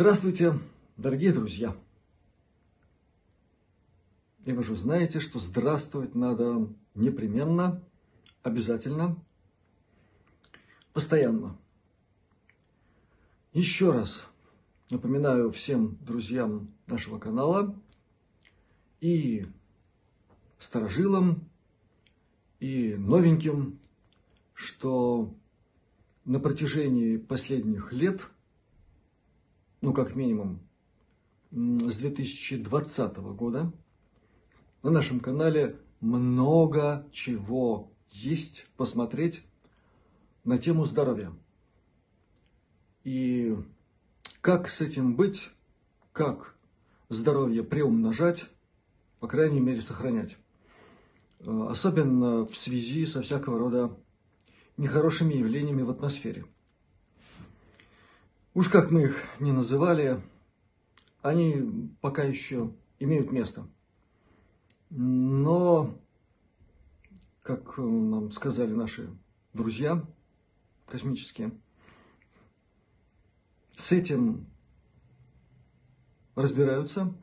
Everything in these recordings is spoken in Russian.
Здравствуйте, дорогие друзья! И вы же знаете, что здравствовать надо непременно, обязательно, постоянно. Еще раз напоминаю всем друзьям нашего канала и старожилам, и новеньким, что на протяжении последних лет, ну как минимум с 2020 года, на нашем канале много чего есть посмотреть на тему здоровья. И как с этим быть, как здоровье приумножать, по крайней мере сохранять. Э, особенно в связи со всякого рода нехорошими явлениями в атмосфере. Уж как мы их не называли, они пока еще имеют место. Но, как нам сказали наши друзья космические, с этим разбираются.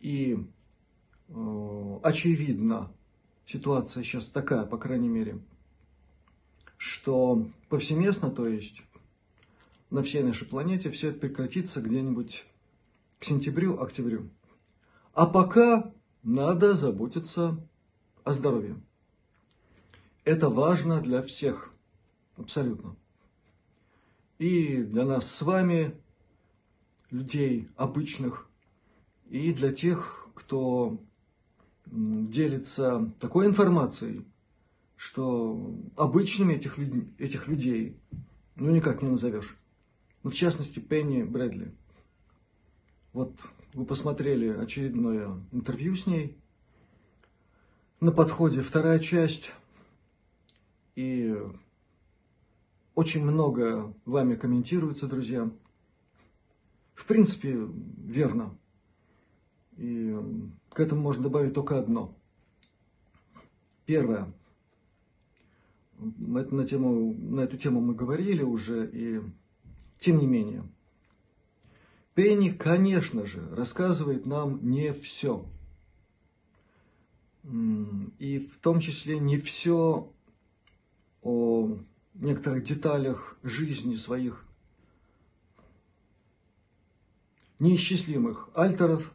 И э, очевидно, ситуация сейчас такая, по крайней мере, что повсеместно, то есть на всей нашей планете, все это прекратится где-нибудь к сентябрю-октябрю. А пока надо заботиться о здоровье. Это важно для всех, абсолютно. И для нас с вами, людей обычных, и для тех, кто делится такой информацией, что обычными этих, этих людей ну никак не назовешь. Ну, в частности, Пенни Брэдли. Вот вы посмотрели очередное интервью с ней. На подходе вторая часть. И очень много вами комментируется, друзья. В принципе, верно. И к этому можно добавить только одно. Первое. Это на, тему, на эту тему мы говорили уже, и тем не менее. Пенни, конечно же, рассказывает нам не все. И в том числе не все о некоторых деталях жизни своих неисчислимых альтеров,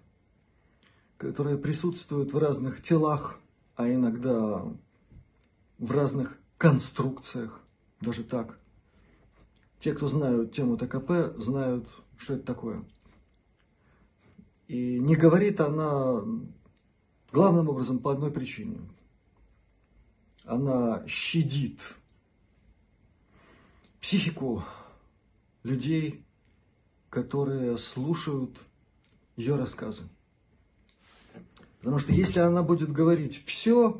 которые присутствуют в разных телах, а иногда в разных конструкциях, даже так. Те, кто знают тему ТКП, знают, что это такое. И не говорит она главным образом по одной причине. Она щадит психику людей, которые слушают ее рассказы. Потому что если она будет говорить все,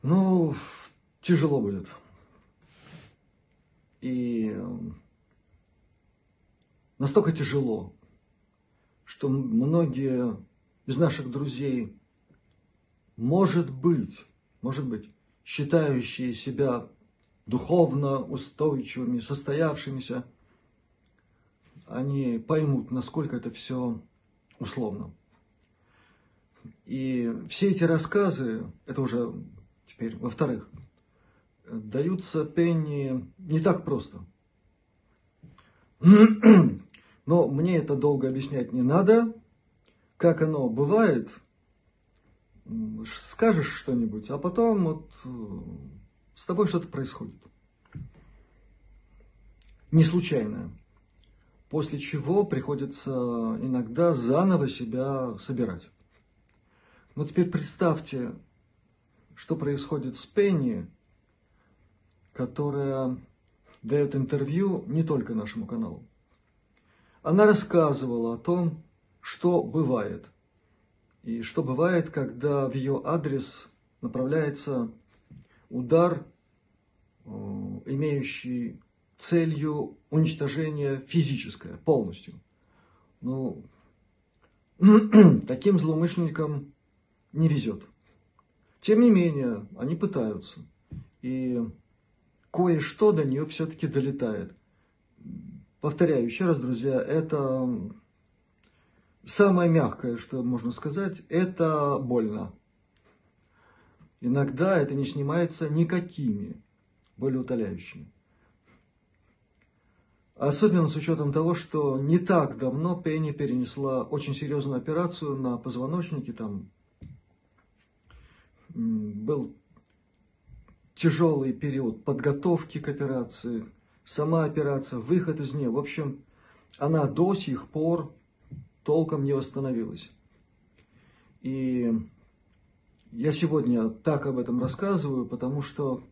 ну, тяжело будет. И настолько тяжело, что многие из наших друзей, может быть, может быть, считающие себя духовно устойчивыми, состоявшимися, они поймут, насколько это все условно. И все эти рассказы, это уже теперь во-вторых, даются Пенни не так просто. Но мне это долго объяснять не надо. Как оно бывает, скажешь что-нибудь, а потом вот э, с тобой что-то происходит. Не случайное. После чего приходится иногда заново себя собирать. Но теперь представьте, что происходит с Пенни, которая дает интервью не только нашему каналу. Она рассказывала о том, что бывает. И что бывает, когда в ее адрес направляется удар, э, имеющий целью уничтожение физическое полностью. Ну, таким злоумышленникам не везет. Тем не менее, они пытаются. И кое-что до нее все-таки долетает. Повторяю еще раз, друзья, это самое мягкое, что можно сказать, это больно. Иногда это не снимается никакими болеутоляющими. Особенно с учетом того, что не так давно Пенни перенесла очень серьезную операцию на позвоночнике. Там был тяжелый период подготовки к операции, сама операция, выход из нее. В общем, она до сих пор толком не восстановилась. И я сегодня так об этом рассказываю, потому что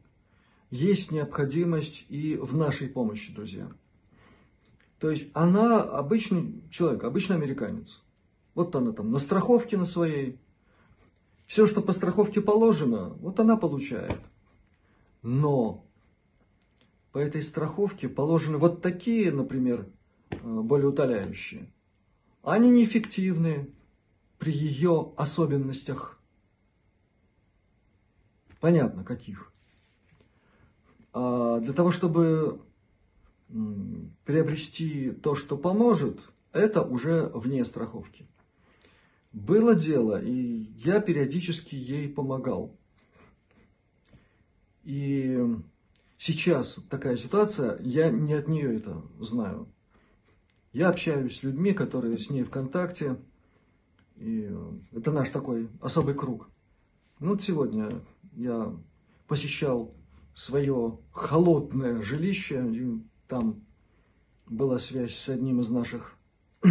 есть необходимость и в нашей помощи, друзья. То есть она обычный человек, обычный американец. Вот она там на страховке на своей. Все, что по страховке положено, вот она получает. Но по этой страховке положены вот такие, например, э, болеутоляющие. Они неэффективны при ее особенностях. Понятно, каких. А для того, чтобы приобрести то, что поможет, это уже вне страховки. Было дело, и я периодически ей помогал. И сейчас такая ситуация, я не от нее это знаю. Я общаюсь с людьми, которые с ней в контакте, и это наш такой особый круг. Ну вот сегодня я посещал свое холодное жилище, там была связь с одним из наших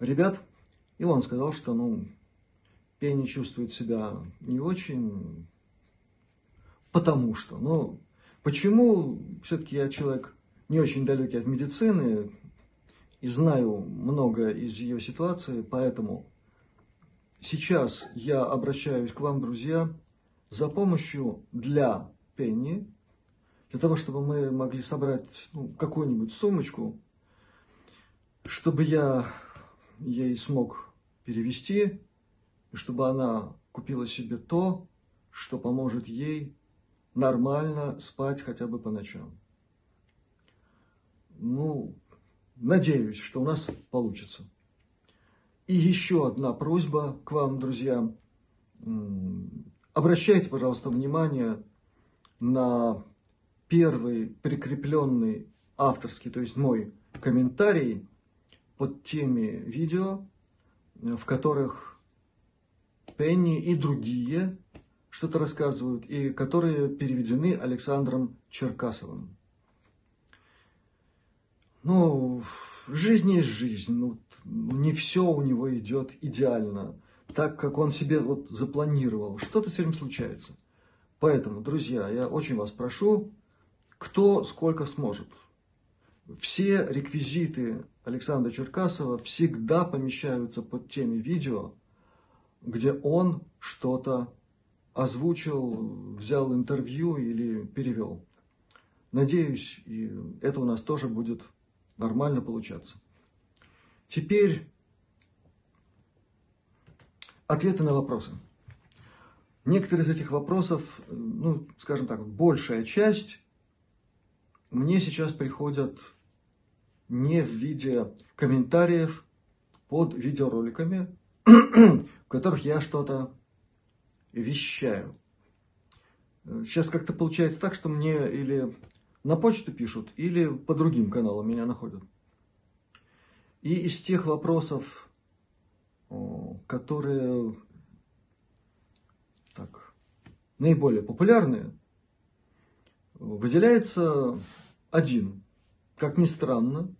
ребят, и он сказал, что, ну, Пенни чувствует себя не очень, потому что, ну, почему, все-таки я человек не очень далекий от медицины, и знаю много из ее ситуации, поэтому сейчас я обращаюсь к вам, друзья, за помощью для Пенни, для того, чтобы мы могли собрать ну, какую-нибудь сумочку, чтобы я ей смог перевести, и чтобы она купила себе то, что поможет ей нормально спать хотя бы по ночам. Ну, надеюсь, что у нас получится. И еще одна просьба к вам, друзья. Обращайте, пожалуйста, внимание на первый прикрепленный авторский, то есть мой комментарий под теми видео, в которых Пенни и другие что-то рассказывают, и которые переведены Александром Черкасовым. Ну, жизнь есть жизнь, ну, не все у него идет идеально, так как он себе вот запланировал. Что-то с этим случается. Поэтому, друзья, я очень вас прошу, кто сколько сможет. Все реквизиты Александра Черкасова всегда помещаются под теми видео, где он что-то озвучил, взял интервью или перевел. Надеюсь, и это у нас тоже будет нормально получаться. Теперь ответы на вопросы. Некоторые из этих вопросов, ну, скажем так, большая часть мне сейчас приходят не в виде комментариев под видеороликами, в которых я что-то вещаю. Сейчас как-то получается так, что мне или на почту пишут, или по другим каналам меня находят. И из тех вопросов, которые так, наиболее популярные, выделяется один. Как ни странно,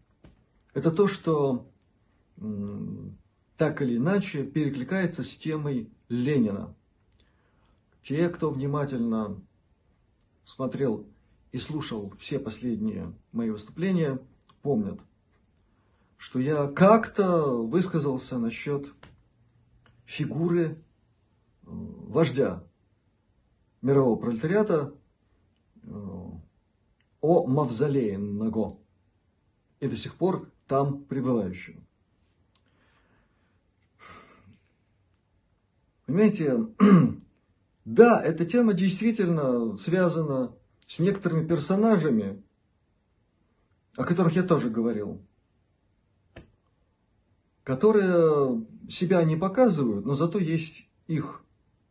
это то, что так или иначе перекликается с темой Ленина. Те, кто внимательно смотрел и слушал все последние мои выступления, помнят, что я как-то высказался насчет фигуры э, вождя мирового пролетариата о мавзолее Наго и до сих пор там пребывающего. Понимаете, да, эта тема действительно связана с некоторыми персонажами, о которых я тоже говорил, которые себя не показывают, но зато есть их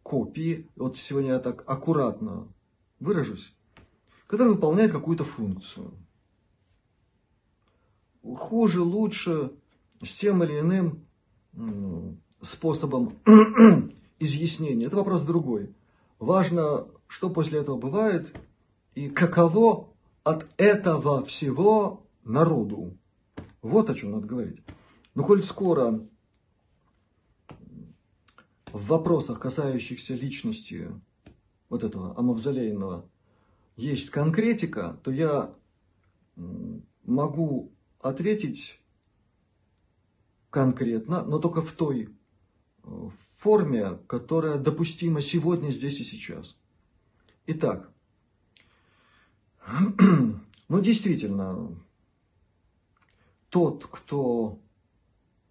копии, вот сегодня я так аккуратно выражусь, которые выполняют какую-то функцию. Хуже, лучше, с тем или иным способом изъяснения. Это вопрос другой. Важно, что после этого бывает и каково от этого всего народу. Вот о чем надо говорить. Но коль скоро в вопросах, касающихся личности вот этого амавзолейного, есть конкретика, то я могу ответить конкретно, но только в той э, форме, которая допустима сегодня, здесь и сейчас. Итак, ну действительно, тот, кто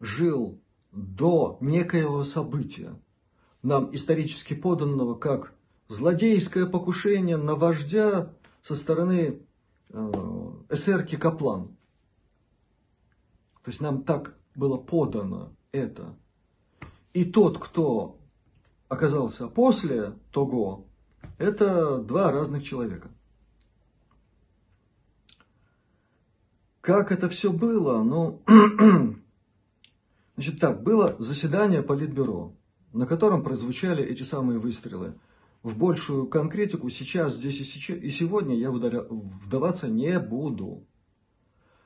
жил до некоего события, нам исторически поданного как злодейское покушение на вождя со стороны э, эсерки Каплан. То есть нам так было подано это. И тот, кто оказался после того, это два разных человека. Как это все было? Ну, значит так, было заседание Политбюро, на котором прозвучали эти самые выстрелы. В большую конкретику сейчас, здесь и, сейчас, и сегодня я вдаваться не буду.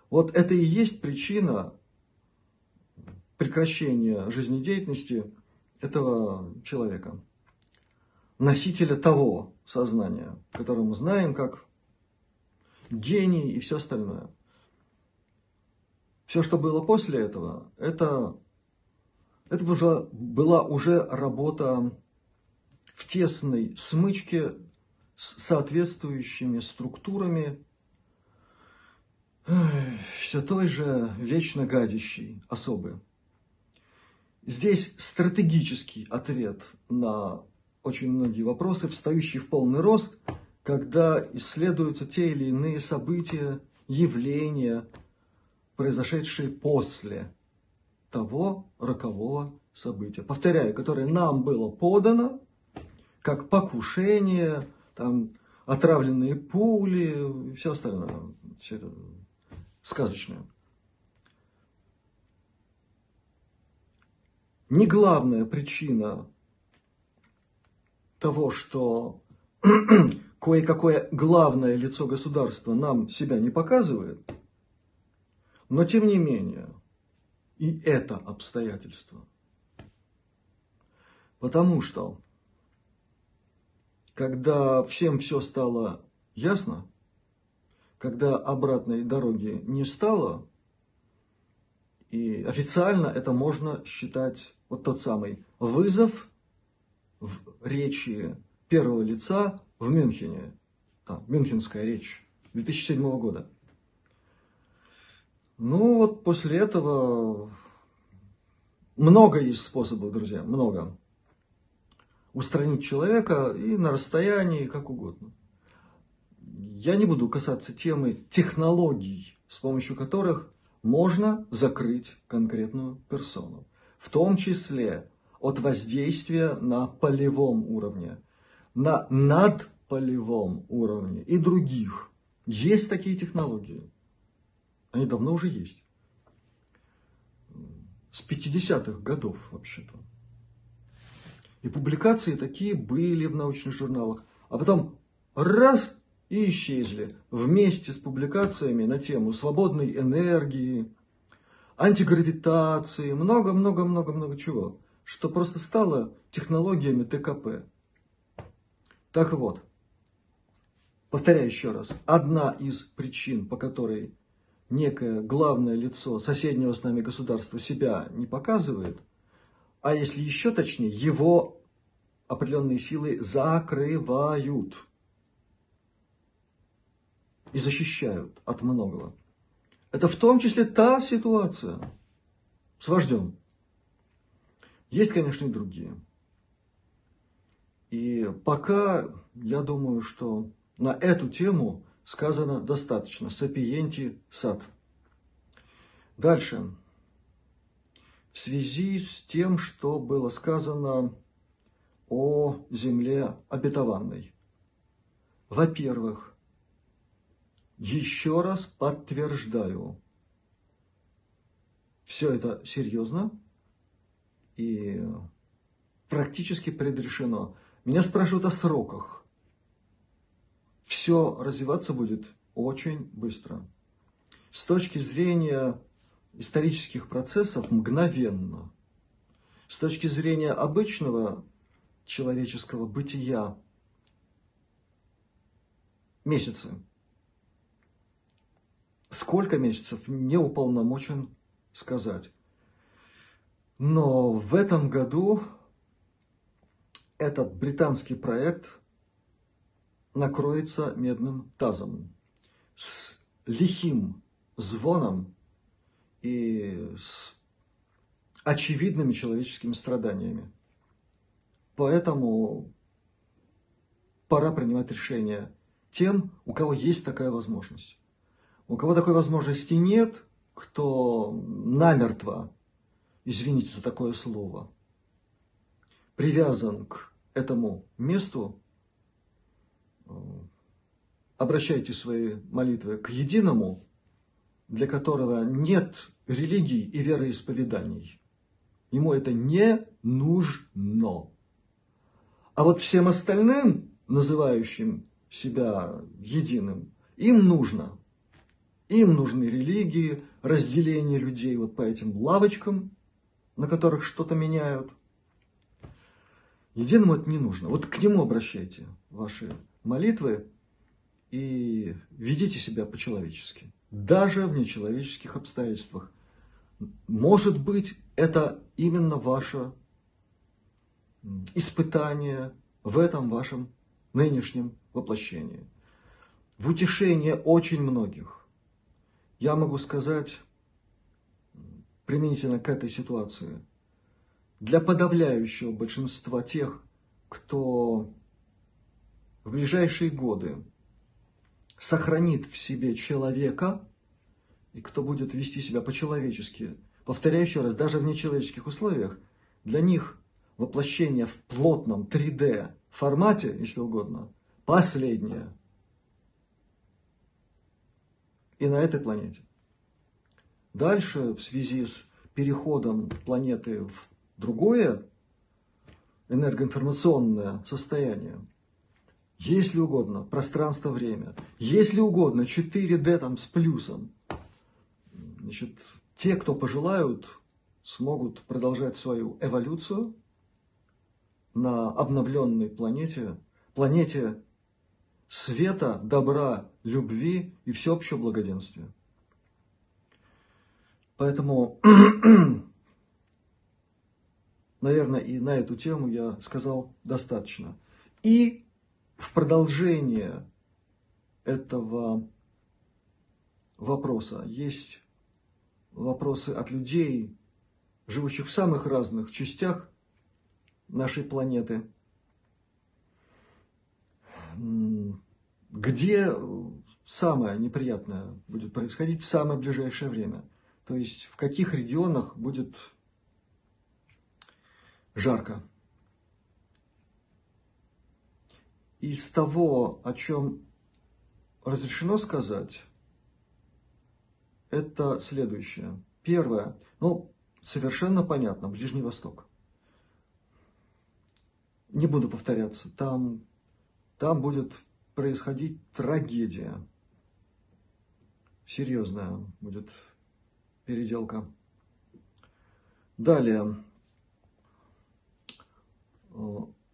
Вот это и есть причина прекращения жизнедеятельности этого человека, носителя того сознания, которое мы знаем как гений и все остальное. Все, что было после этого, это, это уже, была уже работа в тесной смычке с соответствующими структурами все той же вечно гадящей особы. Здесь стратегический ответ на очень многие вопросы, встающий в полный рост, когда исследуются те или иные события, явления, произошедшие после того рокового события. Повторяю, которое нам было подано, как покушение, там, отравленные пули, все остальное, все сказочное. Не главная причина того, что кое-какое главное лицо государства нам себя не показывает – но тем не менее, и это обстоятельство. Потому что, когда всем все стало ясно, когда обратной дороги не стало, и официально это можно считать вот тот самый вызов в речи первого лица в Мюнхене, там, Мюнхенская речь 2007 года. Ну вот после этого много есть способов, друзья, много. Устранить человека и на расстоянии, как угодно. Я не буду касаться темы технологий, с помощью которых можно закрыть конкретную персону. В том числе от воздействия на полевом уровне, на надполевом уровне и других. Есть такие технологии. Они давно уже есть. С 50-х годов вообще-то. И публикации такие были в научных журналах. А потом раз и исчезли вместе с публикациями на тему свободной энергии, антигравитации, много-много-много-много чего, что просто стало технологиями ТКП. Так вот, повторяю еще раз, одна из причин, по которой некое главное лицо соседнего с нами государства себя не показывает, а если еще точнее, его определенные силы закрывают и защищают от многого. Это в том числе та ситуация с вождем. Есть, конечно, и другие. И пока я думаю, что на эту тему сказано достаточно. Сапиенти сад. Дальше. В связи с тем, что было сказано о земле обетованной. Во-первых, еще раз подтверждаю, все это серьезно и практически предрешено. Меня спрашивают о сроках. Все развиваться будет очень быстро. С точки зрения исторических процессов мгновенно. С точки зрения обычного человеческого бытия месяцы. Сколько месяцев не уполномочен сказать. Но в этом году этот британский проект накроется медным тазом с лихим звоном и с очевидными человеческими страданиями. Поэтому пора принимать решение тем, у кого есть такая возможность. У кого такой возможности нет, кто намертво, извините за такое слово, привязан к этому месту, обращайте свои молитвы к единому, для которого нет религий и вероисповеданий. Ему это не нужно. А вот всем остальным, называющим себя единым, им нужно. Им нужны религии, разделение людей вот по этим лавочкам, на которых что-то меняют. Единому это не нужно. Вот к нему обращайте ваши молитвы и ведите себя по-человечески. Даже в нечеловеческих обстоятельствах. Может быть, это именно ваше испытание в этом вашем нынешнем воплощении. В утешение очень многих. Я могу сказать, применительно к этой ситуации, для подавляющего большинства тех, кто в ближайшие годы сохранит в себе человека и кто будет вести себя по-человечески, повторяю еще раз, даже в нечеловеческих условиях, для них воплощение в плотном 3D формате, если угодно, последнее. И на этой планете. Дальше, в связи с переходом планеты в другое энергоинформационное состояние, если угодно, пространство-время, если угодно, 4D там с плюсом, значит, те, кто пожелают, смогут продолжать свою эволюцию на обновленной планете, планете света, добра, любви и всеобщего благоденствия. Поэтому, наверное, и на эту тему я сказал достаточно. И в продолжение этого вопроса есть вопросы от людей, живущих в самых разных частях нашей планеты, где самое неприятное будет происходить в самое ближайшее время. То есть в каких регионах будет жарко. Из того, о чем разрешено сказать, это следующее. Первое. Ну, совершенно понятно. Ближний Восток. Не буду повторяться. Там, там будет происходить трагедия. Серьезная будет переделка. Далее.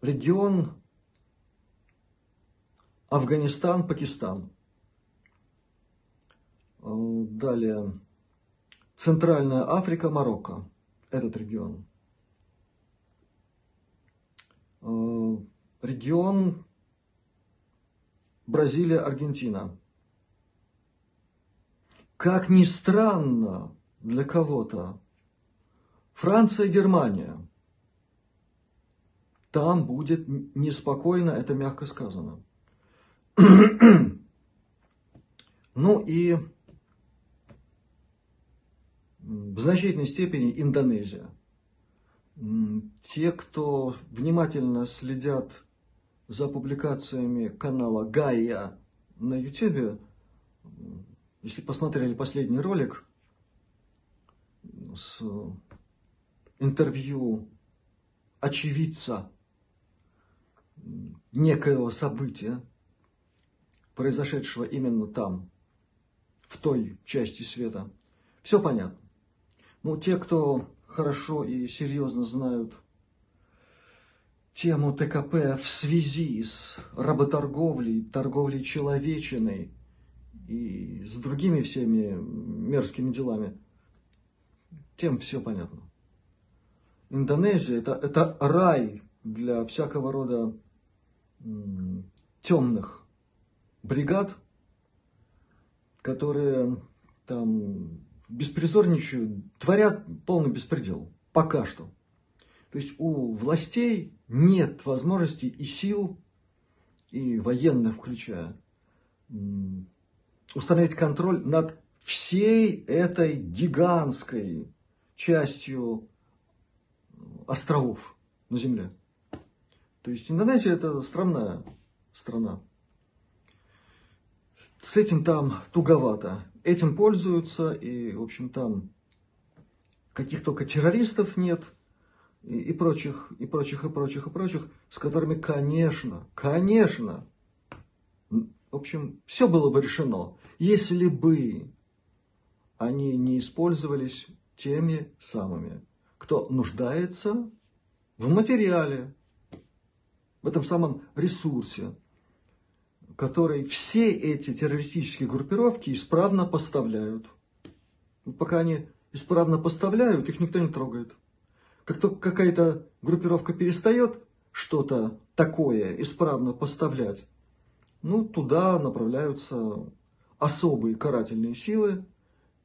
Регион Афганистан, Пакистан. Далее. Центральная Африка, Марокко. Этот регион. Регион Бразилия, Аргентина. Как ни странно для кого-то, Франция, Германия. Там будет неспокойно, это мягко сказано. Ну и в значительной степени Индонезия. Те, кто внимательно следят за публикациями канала Гая на YouTube, если посмотрели последний ролик с интервью очевидца некоего события, произошедшего именно там, в той части света, все понятно. Ну, те, кто хорошо и серьезно знают тему ТКП в связи с работорговлей, торговлей человечиной и с другими всеми мерзкими делами, тем все понятно. Индонезия это, это рай для всякого рода темных бригад, которые там беспризорничают, творят полный беспредел. Пока что. То есть у властей нет возможности и сил, и военных включая, установить контроль над всей этой гигантской частью островов на Земле. То есть Индонезия это странная страна. С этим там туговато. Этим пользуются, и, в общем, там каких только террористов нет, и, и прочих, и прочих, и прочих, и прочих, с которыми, конечно, конечно, в общем, все было бы решено, если бы они не использовались теми самыми, кто нуждается в материале, в этом самом ресурсе, который все эти террористические группировки исправно поставляют. Пока они исправно поставляют, их никто не трогает. Как только какая-то группировка перестает что-то такое исправно поставлять, ну, туда направляются особые карательные силы,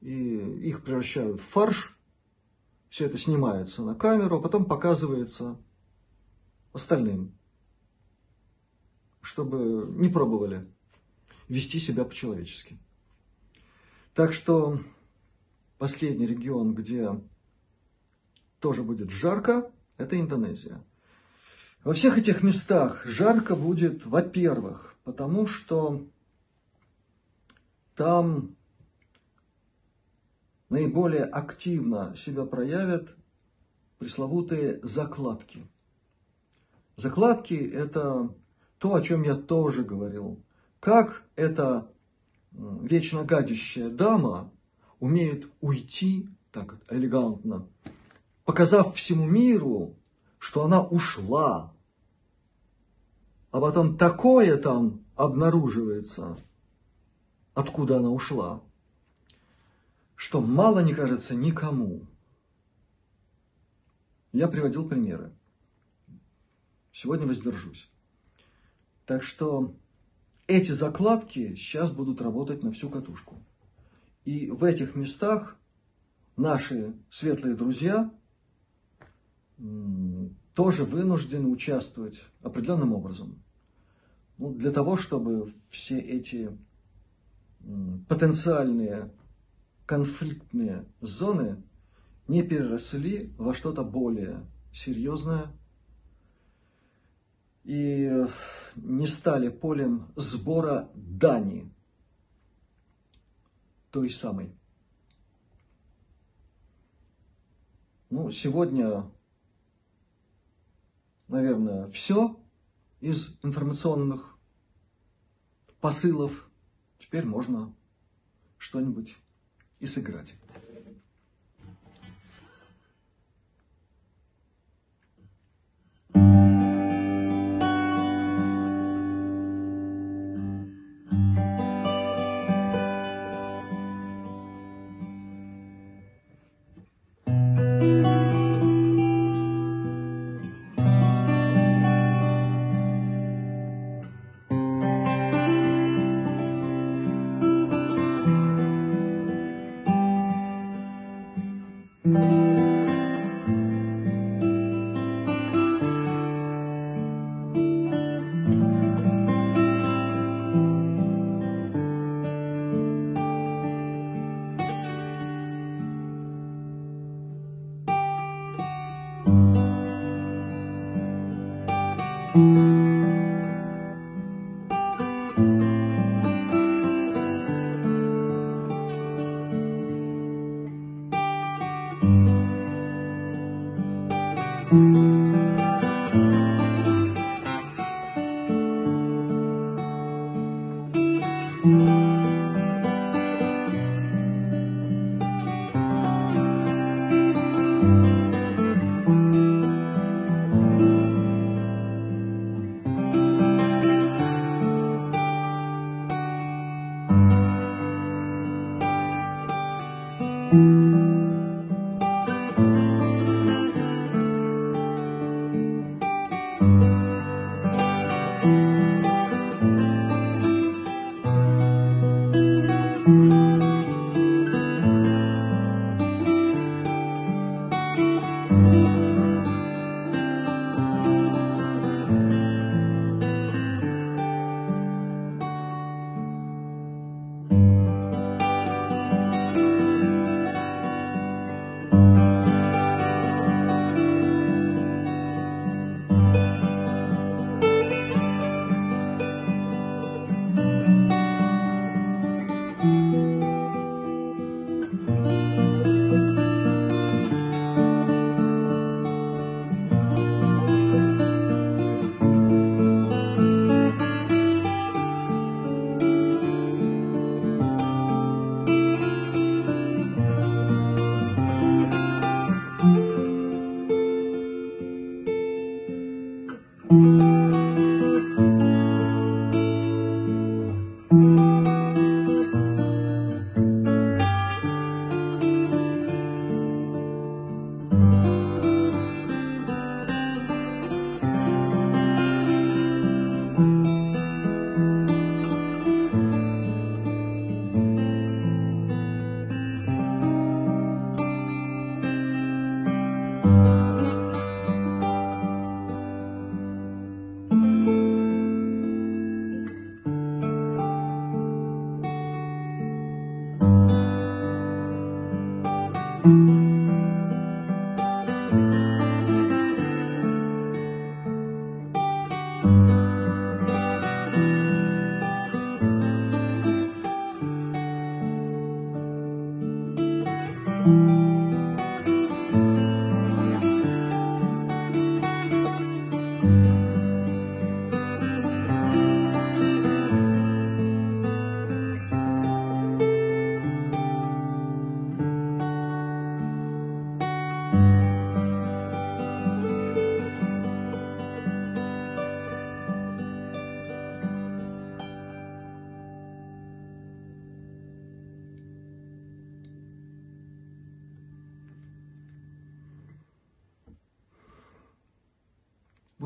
и их превращают в фарш, все это снимается на камеру, а потом показывается остальным чтобы не пробовали вести себя по-человечески. Так что последний регион, где тоже будет жарко, это Индонезия. Во всех этих местах жарко будет, во-первых, потому что там наиболее активно себя проявят пресловутые закладки. Закладки – это то, о чем я тоже говорил. Как эта вечно гадящая дама умеет уйти так элегантно, показав всему миру, что она ушла. А потом такое там обнаруживается, откуда она ушла, что мало не кажется никому. Я приводил примеры. Сегодня воздержусь. Так что эти закладки сейчас будут работать на всю катушку. И в этих местах наши светлые друзья тоже вынуждены участвовать определенным образом. Ну, для того, чтобы все эти потенциальные конфликтные зоны не переросли во что-то более серьезное и не стали полем сбора дани, той самой. Ну, сегодня, наверное, все из информационных посылов. Теперь можно что-нибудь и сыграть.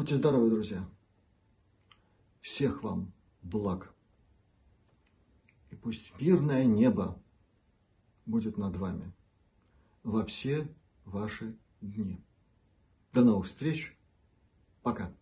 Будьте здоровы, друзья. Всех вам благ. И пусть мирное небо будет над вами во все ваши дни. До новых встреч. Пока.